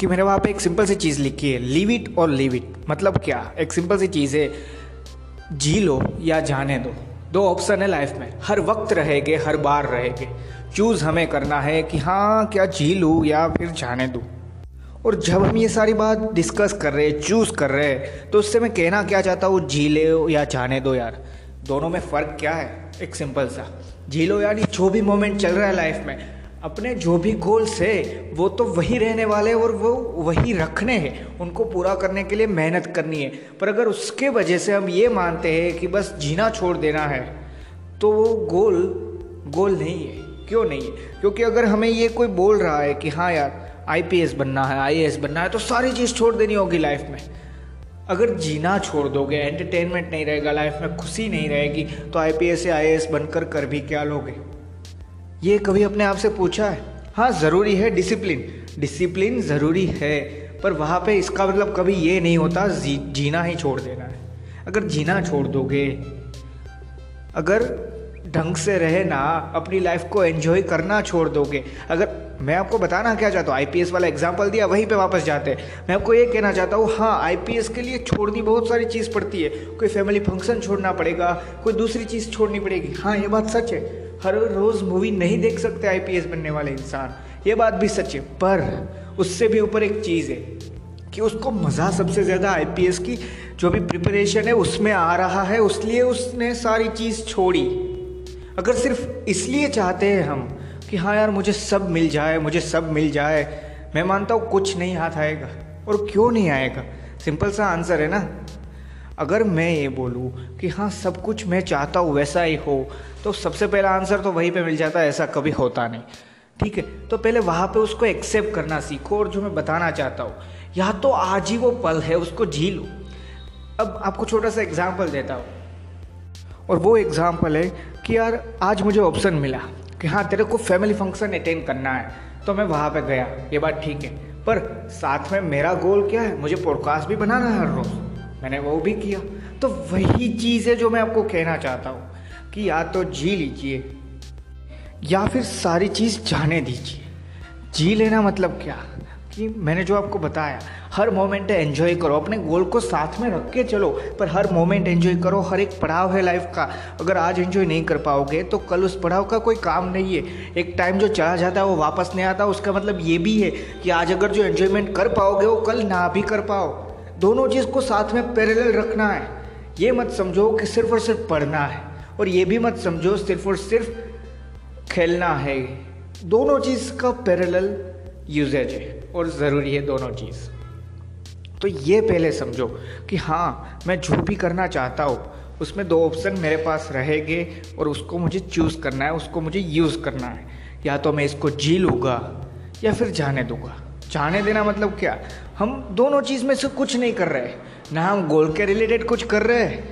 कि मेरे वहाँ पे एक सिंपल सी चीज़ लिखी है लीव इट और लीव इट मतलब क्या? एक सिंपल सी चीज़ है, जी लो या जाने दो। दो ऑप्शन है लाइफ में। हर वक्त रहेंगे, हर बार रहेंगे। चूज़ हमें करना है कि हाँ क्या जी लूँ या फिर जाने दूँ। और जब हम ये सारी बात डिस्कस कर रहे हैं चूज़ कर रहे हैं तो उससे मैं कहना क्या चाहता हूँ? जी ले या जाने दो यार। दोनों में फ़र्क क्या है? एक सिंपल सा। जी लो यानी जो भी मोमेंट चल रहा है लाइफ में अपने जो भी गोल्स है, वो तो वही रहने वाले और वो वही रखने हैं। उनको पूरा करने के लिए मेहनत करनी है। पर अगर उसके वजह से हम ये मानते हैं कि बस जीना छोड़ देना है तो वो गोल गोल नहीं है। क्यों नहीं है? क्योंकि अगर हमें ये कोई बोल रहा है कि हाँ यार आईपीएस बनना है आईएएस बनना है तो सारी चीज़ छोड़ देनी होगी लाइफ में। अगर जीना छोड़ दोगे एंटरटेनमेंट नहीं रहेगा लाइफ में खुशी नहीं रहेगी तो आईपीएस या आईएएस बनकर कर भी क्या लोगे? ये कभी अपने आप से पूछा है हाँ ज़रूरी है डिसिप्लिन डिसिप्लिन ज़रूरी है पर वहाँ पे इसका मतलब कभी ये नहीं होता जी, जीना ही छोड़ देना है। अगर जीना छोड़ दोगे अगर ढंग से रहना अपनी लाइफ को एंजॉय करना छोड़ दोगे अगर मैं आपको बताना क्या चाहता हूँ? आईपीएस वाला एग्ज़ाम्पल दिया वहीं पे वापस जाते हैं। मैं आपको ये कहना चाहता हूँ हाँ आईपीएस के लिए छोड़नी बहुत सारी चीज़ पड़ती है। कोई फैमिली फ़ंक्शन छोड़ना पड़ेगा कोई दूसरी चीज़ छोड़नी पड़ेगी। हाँ ये बात सच है। हर रोज़ मूवी नहीं देख सकते आईपीएस बनने वाले इंसान। ये बात भी सच है, पर उससे भी ऊपर एक चीज़ है कि उसको मज़ा सबसे ज़्यादा आईपीएस की जो भी प्रिपरेशन है, उसमें आ रहा है, उसलिए उसने सारी चीज़ छोड़ी। अगर सिर्फ़ इसलिए चाहते हैं हम कि हाँ यार, मुझे सब मिल जाए, मुझे सब मिल जाए, मैं मानता हूँ कुछ नहीं हाथ आएगा और क्यों नहीं आएगा? सिंपल सा आंसर है ना। अगर मैं ये बोलूँ कि हाँ सब कुछ मैं चाहता हूँ वैसा ही हो तो सबसे पहला आंसर तो वहीं पे मिल जाता है, ऐसा कभी होता नहीं। ठीक है? तो पहले वहाँ पे उसको एक्सेप्ट करना सीखो और जो मैं बताना चाहता हूँ, या तो आज ही वो पल है, उसको जी लो। अब आपको छोटा सा एग्ज़ाम्पल देता हूँ। और वो एग्ज़ाम्पल है कि यार, आज मुझे ऑप्शन मिला कि हाँ तेरे को फैमिली फ़ंक्शन अटेंड करना है तो मैं वहाँ पे गया। ये बात ठीक है। पर साथ में मेरा गोल क्या है? मुझे पॉडकास्ट भी बनाना है हर रोज़। मैंने वो भी किया। तो वही चीज़ है जो मैं आपको कहना चाहता हूँ कि या तो जी लीजिए, या फिर सारी चीज़ जाने दीजिए। जी लेना मतलब क्या? कि मैंने जो आपको बताया, हर मोमेंट एंजॉय करो, अपने गोल को साथ में रख के चलो, पर हर मोमेंट एंजॉय करो, हर एक पड़ाव है लाइफ का। अगर आज एंजॉय नहीं कर पाओगे तो कल उस पड़ाव का कोई काम नहीं है। एक टाइम जो चला जाता है, वो वापस नहीं आता, उसका मतलब ये भी है कि आज अगर जो एंजॉयमेंट कर पाओगे, वो कल ना भी कर पाओ। दोनों चीज़ को साथ में पैरेलल रखना है। ये मत समझो कि सिर्फ़ और सिर्फ़ पढ़ना है और ये भी मत समझो सिर्फ़ और सिर्फ़ खेलना है। दोनों चीज़ का पैरेलल यूजेज है और ज़रूरी है दोनों चीज़। तो ये पहले समझो कि हाँ मैं जो भी करना चाहता हूँ, उसमें दो ऑप्शन मेरे पास रहेंगे और उसको मुझे चूज़ करना है, उसको मुझे यूज़ करना है। या तो मैं इसको जी लूँगा या फिर जाने दूँगा। जाने देना मतलब क्या? हम दोनों चीज़ में से कुछ नहीं कर रहे। ना हम गोल के रिलेटेड कुछ कर रहे हैं,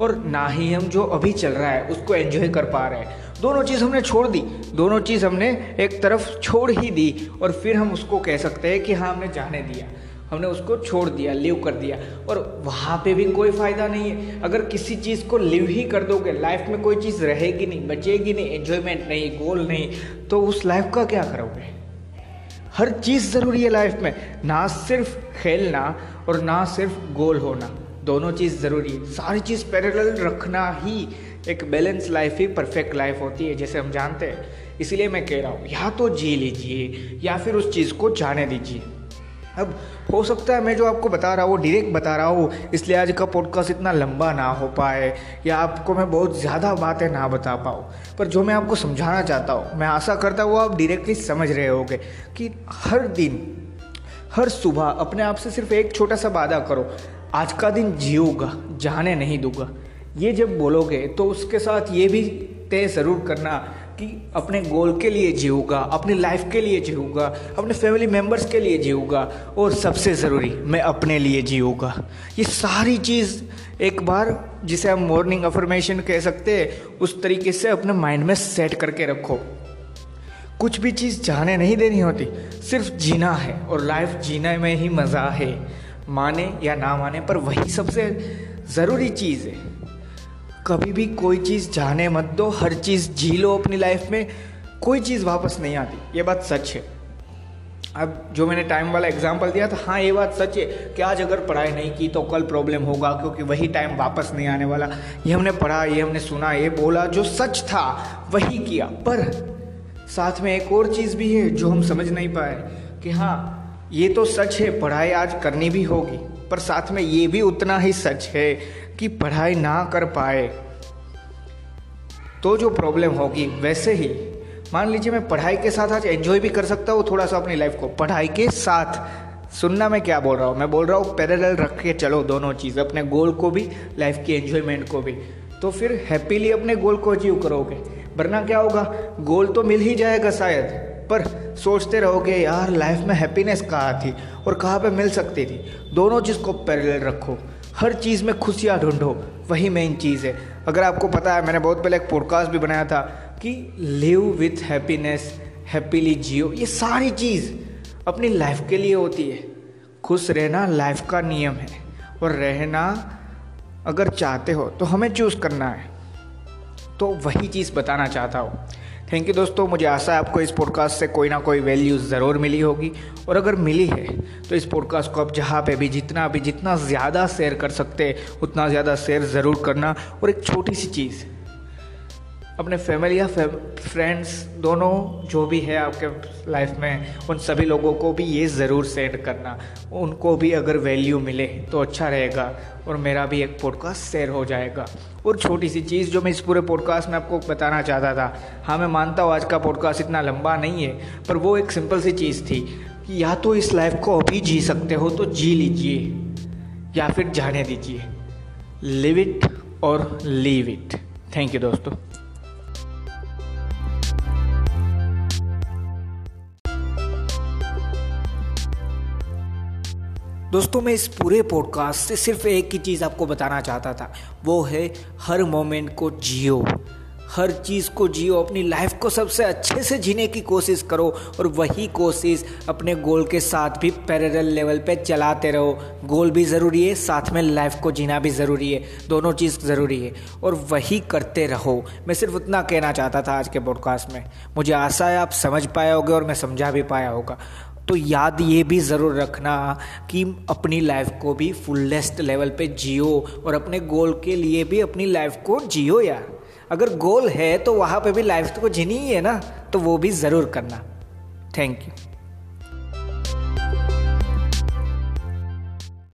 और ना ही हम जो अभी चल रहा है, उसको एंजॉय कर पा रहे हैं। दोनों चीज़ हमने छोड़ दी। दोनों चीज़ हमने एक तरफ़ छोड़ ही दी, और फिर हम उसको कह सकते हैं कि हाँ हमने जाने दिया। हमने उसको छोड़ दिया लिव कर दिया। और वहाँ पे भी कोई फ़ायदा नहीं है। अगर किसी चीज़ को लिव ही कर दोगे लाइफ में कोई चीज़ रहेगी नहीं, बचेगी नहीं एंजॉयमेंट नहीं गोल नहीं तो उस लाइफ का क्या करोगे? हर चीज़ ज़रूरी है लाइफ में। ना सिर्फ़ खेलना और ना सिर्फ़ गोल होना। दोनों चीज़ ज़रूरी है। सारी चीज़ पैरेलल रखना ही एक बैलेंस लाइफ, ही परफेक्ट लाइफ होती है, जैसे हम जानते हैं। इसलिए मैं कह रहा हूँ, या तो जी लीजिए या फिर उस चीज़ को जाने दीजिए। अब हो सकता है मैं जो आपको बता रहा हूँ, वो डायरेक्ट बता रहा हूँ, इसलिए आज का पॉडकास्ट इतना लंबा ना हो पाए, या आपको मैं बहुत ज़्यादा बातें ना बता पाऊँ। पर जो मैं आपको समझाना चाहता हूँ, मैं आशा करता हूँ आप डायरेक्टली समझ रहे होगे कि हर दिन, हर सुबह अपने आप से सिर्फ़ एक छोटा सा वादा करो, आज का दिन जियोगा, जाने नहीं दूँगा। ये जब बोलोगे तो उसके साथ ये भी तय ज़रूर करना कि अपने गोल के लिए जीऊँगा, अपनी लाइफ के लिए जीऊँगा, अपने फैमिली मेंबर्स के लिए जीऊँगा और सबसे ज़रूरी मैं अपने लिए जीऊँगा। ये सारी चीज़ एक बार जिसे हम मॉर्निंग अफर्मेशन कह सकते हैं, उस तरीके से अपने माइंड में सेट करके रखो। कुछ भी चीज़ जाने नहीं देनी होती, सिर्फ़ जीना है और लाइफ जीने में ही मज़ा है। माने या ना माने, पर वही सबसे ज़रूरी चीज़ है। कभी भी कोई चीज़ जाने मत दो, हर चीज़ जी लो अपनी लाइफ में, कोई चीज़ वापस नहीं आती। ये बात सच है। अब जो मैंने टाइम वाला एग्ज़ाम्पल दिया था हाँ ये बात सच है कि आज अगर पढ़ाई नहीं की तो कल प्रॉब्लम होगा, क्योंकि वही टाइम वापस नहीं आने वाला। ये हमने पढ़ा, ये हमने सुना, ये बोला, जो सच था, वही किया। पर साथ में एक और चीज़ भी है जो हम समझ नहीं पाए कि हाँ ये तो सच है, पढ़ाई आज करनी भी होगी। पर साथ में ये भी उतना ही सच है कि पढ़ाई ना कर पाए तो जो प्रॉब्लम होगी, वैसे ही। मान लीजिए मैं पढ़ाई के साथ आज एंजॉय भी कर सकता हूँ थोड़ा सा अपनी लाइफ को। पढ़ाई के साथ, सुनना मैं क्या बोल रहा हूँ? मैं बोल रहा हूँ पैरेलल रख के चलो दोनों चीज़, अपने गोल को भी लाइफ की एंजॉयमेंट को भी। तो फिर हैप्पीली अपने गोल को अचीव करोगे। वरना क्या होगा? गोल तो मिल ही जाएगा शायद। पर सोचते रहोगे यार लाइफ में हैप्पीनेस कहाँ थी और कहाँ पे मिल सकती थी। दोनों चीज़ को पैरेलल रखो। हर चीज़ में खुशियाँ ढूंढो। वही मेन चीज़ है। अगर आपको पता है, मैंने बहुत पहले एक पॉडकास्ट भी बनाया था कि लिव विथ हैप्पीनेस हैप्पीली जियो, ये सारी चीज़ अपनी लाइफ के लिए होती है। खुश रहना लाइफ का नियम है। और रहना, अगर चाहते हो तो हमें चूज़ करना है। तो वही चीज़ बताना चाहता हूँ। थैंक यू दोस्तों। मुझे आशा है आपको इस पॉडकास्ट से कोई ना कोई वैल्यू ज़रूर मिली होगी। और अगर मिली है तो इस पॉडकास्ट को आप जहाँ पे भी जितना भी जितना ज़्यादा शेयर कर सकते उतना ज़्यादा शेयर ज़रूर करना। और एक छोटी सी चीज़ अपने फैमिली या फ्रेंड्स दोनों जो भी है आपके लाइफ में, उन सभी लोगों को भी ये ज़रूर सेंड करना। उनको भी अगर वैल्यू मिले तो अच्छा रहेगा और मेरा भी एक पॉडकास्ट शेयर हो जाएगा। और छोटी सी चीज़ जो मैं इस पूरे पॉडकास्ट में आपको बताना चाहता था हाँ मैं मानता हूँ आज का पॉडकास्ट इतना लंबा नहीं है, पर वो एक सिंपल सी चीज़ थी कि या तो इस लाइफ को अभी जी सकते हो तो जी लीजिए, या फिर जाने दीजिए। लिव इट और लीव इट थैंक यू दोस्तों। दोस्तों, मैं इस पूरे पॉडकास्ट से सिर्फ़ एक ही चीज़ आपको बताना चाहता था। वो है हर मोमेंट को जियो। हर चीज़ को जियो। अपनी लाइफ को सबसे अच्छे से जीने की कोशिश करो और वही कोशिश अपने गोल के साथ भी पैरेलल लेवल पे चलाते रहो। गोल भी ज़रूरी है, साथ में लाइफ को जीना भी ज़रूरी है। दोनों चीज़ ज़रूरी है और वही करते रहो। मैं सिर्फ़ उतना कहना चाहता था आज के पॉडकास्ट में। मुझे आशा है आप समझ पाए होगे और मैं समझा भी पाया होगा। तो याद ये भी ज़रूर रखना कि अपनी लाइफ को भी फुलेस्ट लेवल पे जियो और अपने गोल के लिए भी अपनी लाइफ को जियो यार। अगर गोल है तो वहाँ पे भी लाइफ को जीनी ही है ना? तो वो भी ज़रूर करना। Thank you